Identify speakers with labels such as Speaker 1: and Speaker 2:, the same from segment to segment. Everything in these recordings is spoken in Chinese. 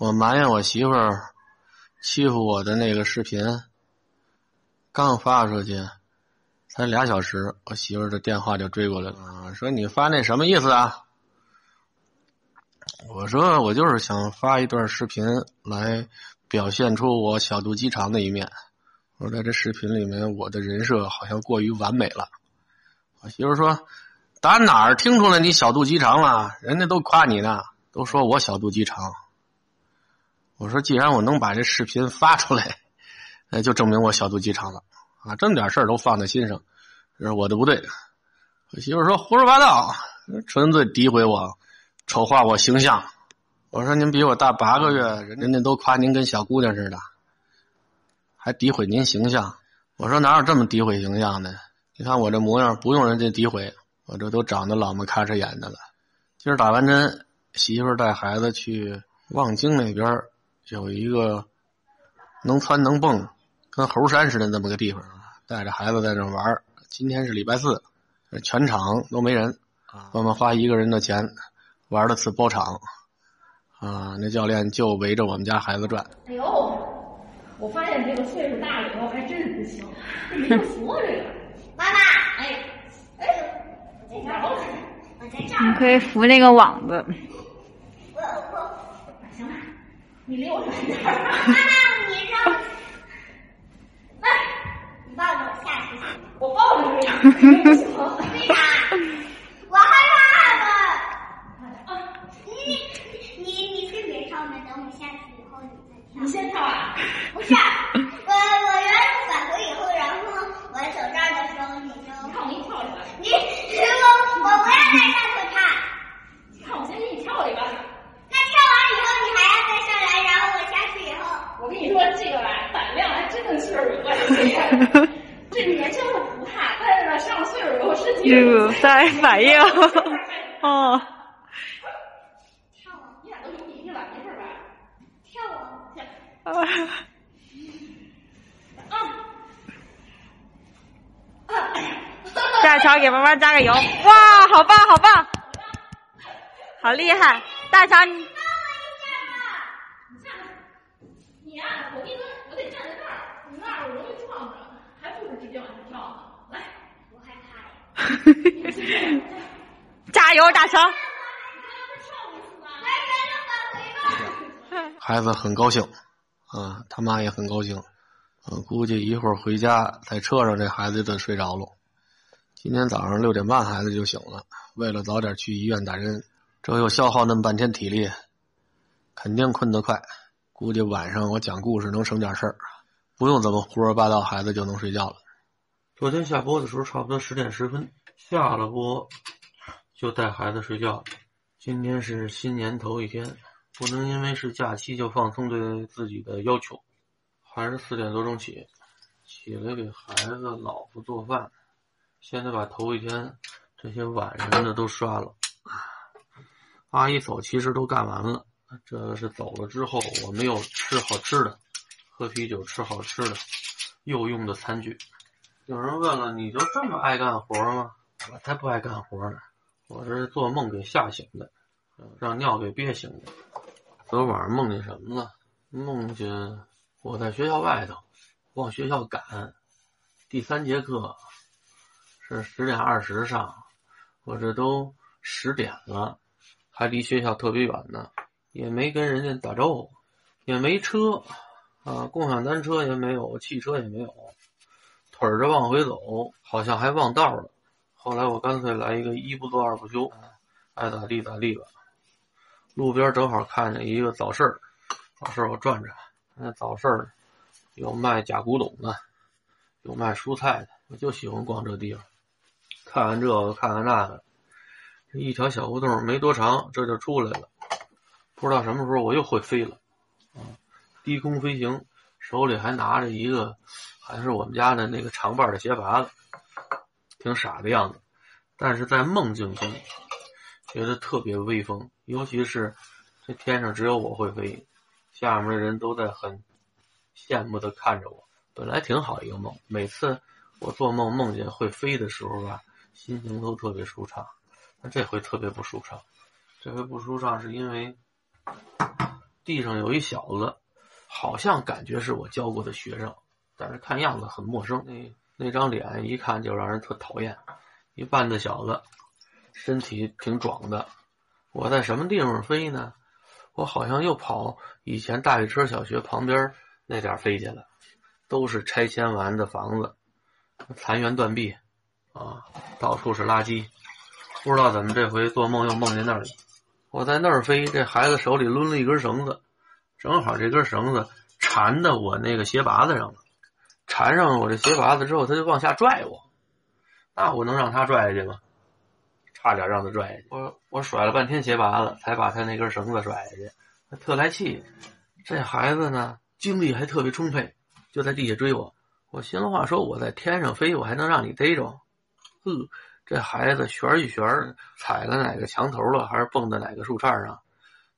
Speaker 1: 我埋怨我媳妇儿欺负我的那个视频，刚发出去，才俩小时，我媳妇儿的电话就追过来了，说你发那什么意思啊？我说我就是想发一段视频来表现出我小肚鸡肠的一面。我说在这视频里面，我的人设好像过于完美了。我媳妇说：“打哪儿听出来你小肚鸡肠了？人家都夸你呢，都说我小肚鸡肠。”我说：“既然我能把这视频发出来，那就证明我小肚鸡肠了啊！这么点事儿都放在心上，这是我的不对。”我媳妇说：“胡说八道，纯粹诋毁我，丑化我形象。”我说：“您比我大八个月，人家都夸您跟小姑娘似的，还诋毁您形象。”我说：“哪有这么诋毁形象的？你看我这模样，不用人家诋毁，我这都长得老么咔嚓眼的了。”今儿打完针，媳妇带孩子去望京那边。有一个能窜能蹦、跟猴山似的那么个地方，带着孩子在那玩。今天是礼拜四，全场都没人，我们花一个人的钱玩了次包场。啊，那教练就围着我们家孩子转。
Speaker 2: 哎呦，我发现这个岁数大了以后还真是不行，没有扶这个。妈妈，哎哎，我在这儿，我在这儿。
Speaker 3: 你可以扶那个网子。
Speaker 2: 你离我远点！妈妈，你让，来，你抱着我下去。我抱着你，不行。为啥？我害怕了。你你你先别上面，等我下去以后你再跳。你先跳啊？不是，我我原路返回以后，然后我走这儿的时候，你就你看我给你跳一个。你我我不要再上去看。你看我先给你跳一个。那跳完以后，你还要再上来，然后我下去以后，我跟你说，这个吧，胆量还真跟岁数有关系。这年轻的不怕，但是呢，上了岁
Speaker 3: 在反应。哦。
Speaker 2: 跳啊！你俩都了，没事吧？跳啊！跳。
Speaker 3: 啊。
Speaker 2: 啊。
Speaker 3: 大乔给妈妈加个油！哇，好棒，好棒！好厉害，大乔。你
Speaker 2: 呀，我跟你说，我得站在这儿，你那儿我容易撞着，还不如直接往下跳呢。来，我害怕呀。
Speaker 3: 加油，大成！
Speaker 1: 孩子很高兴，啊，他妈也很高兴，嗯，估计一会儿回家在车上，这孩子就睡着了。今天早上六点半，孩子就醒了，为了早点去医院打针。这又消耗那么半天体力，肯定困得快。估计晚上我讲故事能省点事儿，不用怎么胡说八道，孩子就能睡觉了。昨天下播的时候差不多十点十分，下了播就带孩子睡觉。今天是新年头一天，不能因为是假期就放松对自己的要求，还是四点多钟起，起来给孩子老婆做饭。现在把头一天这些碗什么的都刷了。阿姨走，其实都干完了。这是走了之后，我们又吃好吃的，喝啤酒，吃好吃的，又用的餐具。有人问了，你就这么爱干活吗？我才不爱干活呢，我这是做梦给吓醒的，让尿给憋醒的。昨晚上梦见什么了？梦见我在学校外头，往学校赶，第三节课是十点二十上，我这都十点了。还离学校特别远呢，也没跟人家打招呼，也没车，啊，共享单车也没有，汽车也没有，腿着往回走，好像还忘道了。后来我干脆来一个一不做二不休，爱咋地咋地吧。路边正好看见一个早市儿，早市儿我转转，那早市儿有卖假古董的，有卖蔬菜的，我就喜欢逛这地方，看看这个，看看那个。这一条小胡同没多长，这就出来了。不知道什么时候我又会飞了，啊，低空飞行，手里还拿着一个，还是我们家的那个长把的鞋拔子，挺傻的样子。但是在梦境中，觉得特别威风。尤其是这天上只有我会飞，下面的人都在很羡慕的看着我。本来挺好一个梦，每次我做梦梦见会飞的时候吧，心情都特别舒畅。那这回特别不舒畅，这回不舒畅是因为地上有一小子，好像感觉是我教过的学生，但是看样子很陌生。那张脸一看就让人特讨厌。一半的小子，身体挺壮的。我在什么地方飞呢？我好像又跑以前大禹车小学旁边那点飞去了，都是拆迁完的房子，残垣断壁，啊，到处是垃圾。不知道怎么这回做梦又梦见那里。我在那儿飞，这孩子手里抡了一根绳子，正好这根绳子缠到我那个鞋拔子上了。缠上我这鞋拔子之后，他就往下拽我。那我能让他拽下去吗？差点让他拽下去。我我甩了半天鞋拔子，才把他那根绳子甩下去。特来气。这孩子呢，精力还特别充沛，就在地下追我。我心里话说，我在天上飞，我还能让你逮着？呵，这孩子旋一旋，踩了哪个墙头了，还是蹦到哪个树杈上，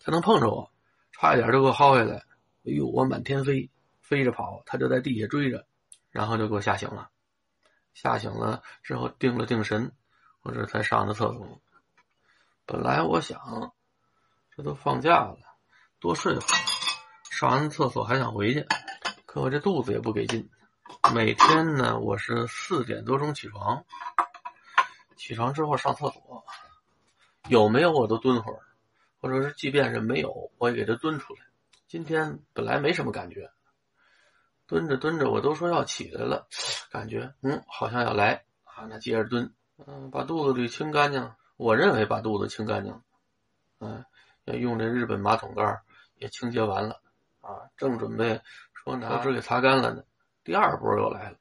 Speaker 1: 他能碰着我，差一点就给我薅下来。哎呦，我满天飞，飞着跑，他就在地下追着，然后就给我吓醒了。吓醒了之后，定了定神，我这才上的厕所。本来我想，这都放假了，多睡会儿。上完厕所还想回去，可我这肚子也不给劲。每天呢，我是四点多钟起床，起床之后上厕所，有没有我都蹲会儿，或者是即便是没有，我也给它蹲出来。今天本来没什么感觉。蹲着蹲着，我都说要起来了，感觉嗯，好像要来啊。那接着蹲，嗯，把肚子里清干净。我认为把肚子清干净，嗯，要用这日本马桶盖也清洁完了啊，正准备说拿纸给擦干了呢，第二波又来了，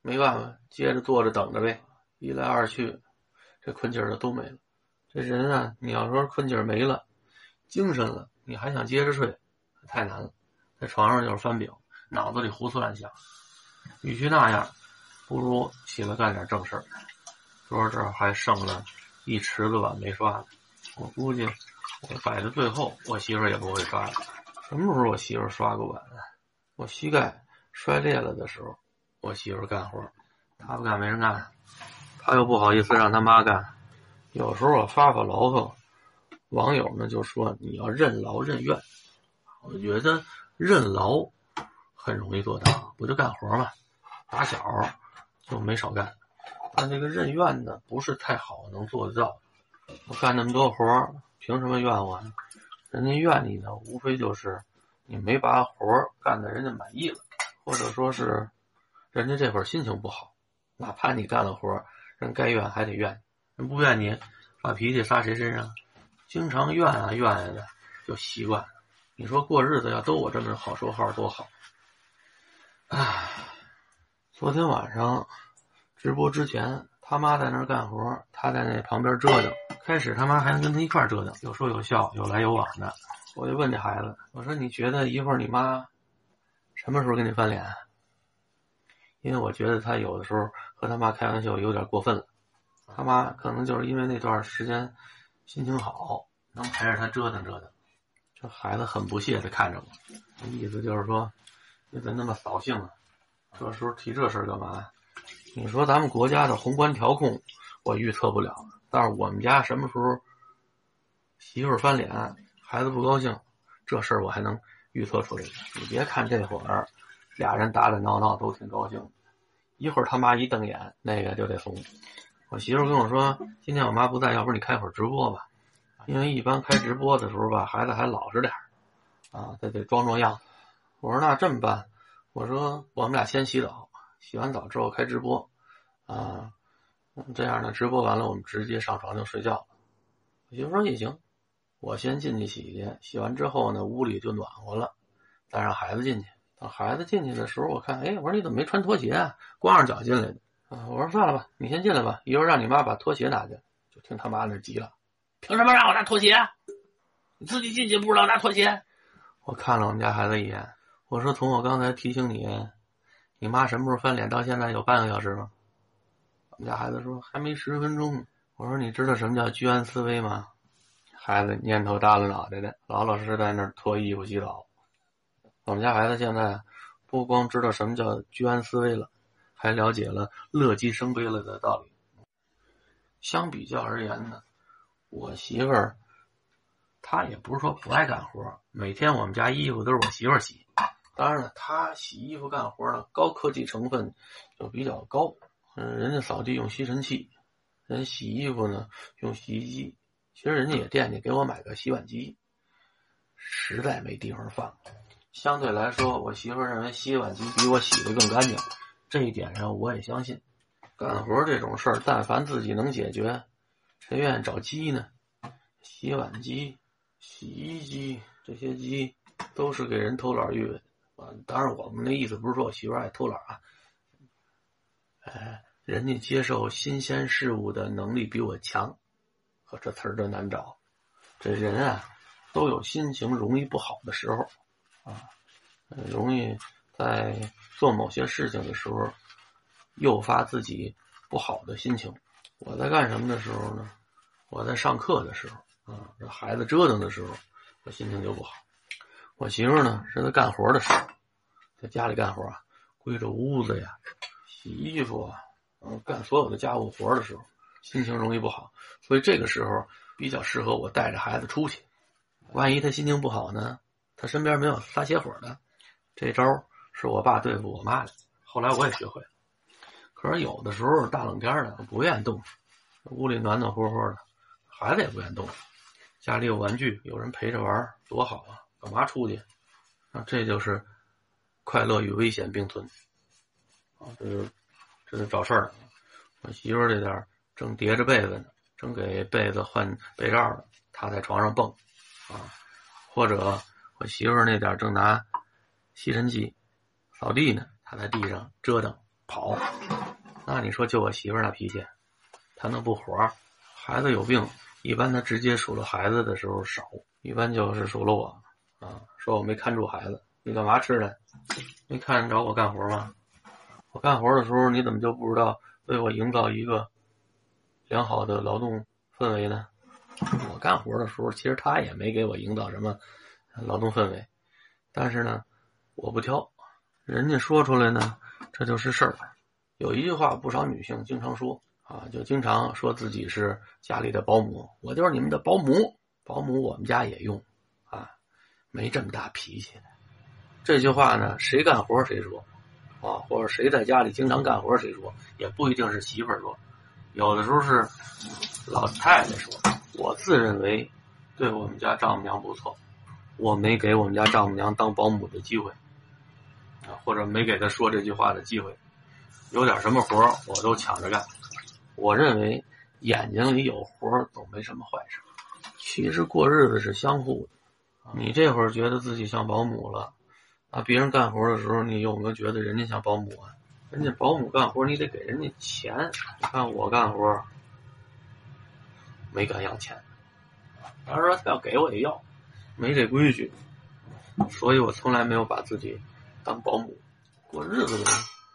Speaker 1: 没办法，接着坐着等着呗。一来二去，这困劲儿都没了。这人啊，你要说困劲儿没了，精神了，你还想接着睡，太难了，在床上就是翻饼。脑子里胡思乱想，与其那样，不如起来干点正事儿。说这还剩了一池子碗没刷呢，我估计我摆到最后，我媳妇也不会刷了。什么时候我媳妇刷过碗？我膝盖摔裂了的时候，我媳妇干活，她不干没人干，她又不好意思让她妈干。有时候我发发牢骚，网友呢就说你要任劳任怨。我觉得任劳。很容易做到，不就干活嘛？打小就没少干，但这个任怨呢，不是太好能做得到。我干那么多活，凭什么怨我呢？人家怨你呢，无非就是你没把活干得人家满意了，或者说是人家这会儿心情不好。哪怕你干了活，人该怨还得怨，人不怨你，把脾气撒谁身上？经常怨啊怨啊的，就习惯了。你说过日子要都我这么好说话多好。唉，昨天晚上直播之前，他妈在那儿干活，他在那旁边折腾。开始他妈还能跟他一块折腾，有说有笑，有来有往的。我就问这孩子，我说你觉得一会儿你妈什么时候跟你翻脸？因为我觉得他有的时候和他妈开玩笑有点过分了。他妈可能就是因为那段时间心情好，能陪着他折腾折腾。这孩子很不屑的看着我，意思就是说。你怎么那么扫兴啊？这时候提这事干嘛？你说咱们国家的宏观调控，我预测不了，但是我们家什么时候媳妇翻脸，孩子不高兴，这事儿我还能预测出来。你别看这会儿俩人打打闹闹都挺高兴，一会儿他妈一瞪眼，那个就得怂。我媳妇跟我说，今天我妈不在，要不你开会儿直播吧？因为一般开直播的时候吧，孩子还老实点儿啊，得得装装样子。我说那这么办，我说我们俩先洗澡，洗完澡之后开直播，啊，这样呢，直播完了我们直接上床就睡觉了。我媳妇说也行，我先进去洗去，洗完之后呢，屋里就暖和了，再让孩子进去。等孩子进去的时候，我看，哎，我说你怎么没穿拖鞋啊，光着脚进来的？啊，我说算了吧，你先进来吧，一会儿让你妈把拖鞋拿去。就听他妈那急了，凭什么让我拿拖鞋？你自己进去不知道拿拖鞋？我看了我们家孩子一眼。我说：“从我刚才提醒你，你妈什么时候翻脸？到现在有半个小时吗？”我们家孩子说：“还没十分钟。”我说：“你知道什么叫居安思危吗？”孩子念头耷拉脑袋的，老老实实在那儿脱衣服洗澡。我们家孩子现在不光知道什么叫居安思危了，还了解了乐极生悲了的道理。相比较而言呢，我媳妇儿她也不是说不爱干活，每天我们家衣服都是我媳妇儿洗。当然了，他洗衣服干活呢，高科技成分就比较高。嗯，人家扫地用吸尘器，人洗衣服呢用洗衣机。其实人家也惦记给我买个洗碗机，实在没地方放。相对来说，我媳妇认为洗碗机比我洗的更干净，这一点上我也相信。干活这种事儿，但凡自己能解决，谁愿意找机呢？洗碗机、洗衣机这些机都是给人偷懒预备的。啊，当然我们那意思不是说我媳妇爱偷懒啊，哎，人家接受新鲜事物的能力比我强，呵，这词儿真难找。这人啊，都有心情容易不好的时候，啊，容易在做某些事情的时候。诱发自己不好的心情。我在干什么的时候呢？我在上课的时候啊，这孩子折腾的时候，我心情就不好。我媳妇呢是在干活的时候，在家里干活啊，归着屋子呀，洗衣服啊，嗯，干所有的家务活的时候，心情容易不好。所以这个时候比较适合我带着孩子出去。万一他心情不好呢？他身边没有撒邪火的，这招是我爸对付我妈的。后来我也学会了。可是有的时候大冷天的不愿意动，屋里暖暖和和的，孩子也不愿意动。家里有玩具，有人陪着玩，多好啊！干嘛出去？啊，这就是快乐与危险并存。啊，这是这是找事儿。我媳妇儿这点正叠着被子呢，正给被子换被罩呢，她在床上蹦。啊，或者我媳妇儿那点正拿吸尘器扫地呢，她在地上折腾跑。那你说，就我媳妇那脾气，她能不活？孩子有病，一般她直接数落孩子的时候少，一般就是数落我，啊，说我没看住孩子。你干嘛吃的？没看着我干活吗？我干活的时候，你怎么就不知道为我营造一个良好的劳动氛围呢？我干活的时候，其实他也没给我营造什么劳动氛围，但是呢，我不挑，人家说出来呢，这就是事儿。有一句话，不少女性经常说啊，就经常说自己是家里的保姆，我就是你们的保姆。保姆我们家也用，没这么大脾气。这句话呢，谁干活谁说，啊，或者谁在家里经常干活谁说，也不一定是媳妇儿说，有的时候是老太太说。我自认为对我们家丈母娘不错，我没给我们家丈母娘当保姆的机会，啊，或者没给她说这句话的机会。有点什么活我都抢着干。我认为眼睛里有活总没什么坏事。其实过日子是相互的。你这会儿觉得自己像保姆了，啊，别人干活的时候，你有没有觉得人家像保姆啊？人家保姆干活，你得给人家钱。你看我干活，没敢要钱。他说他要给我也要，没这规矩，所以我从来没有把自己当保姆。过日子的。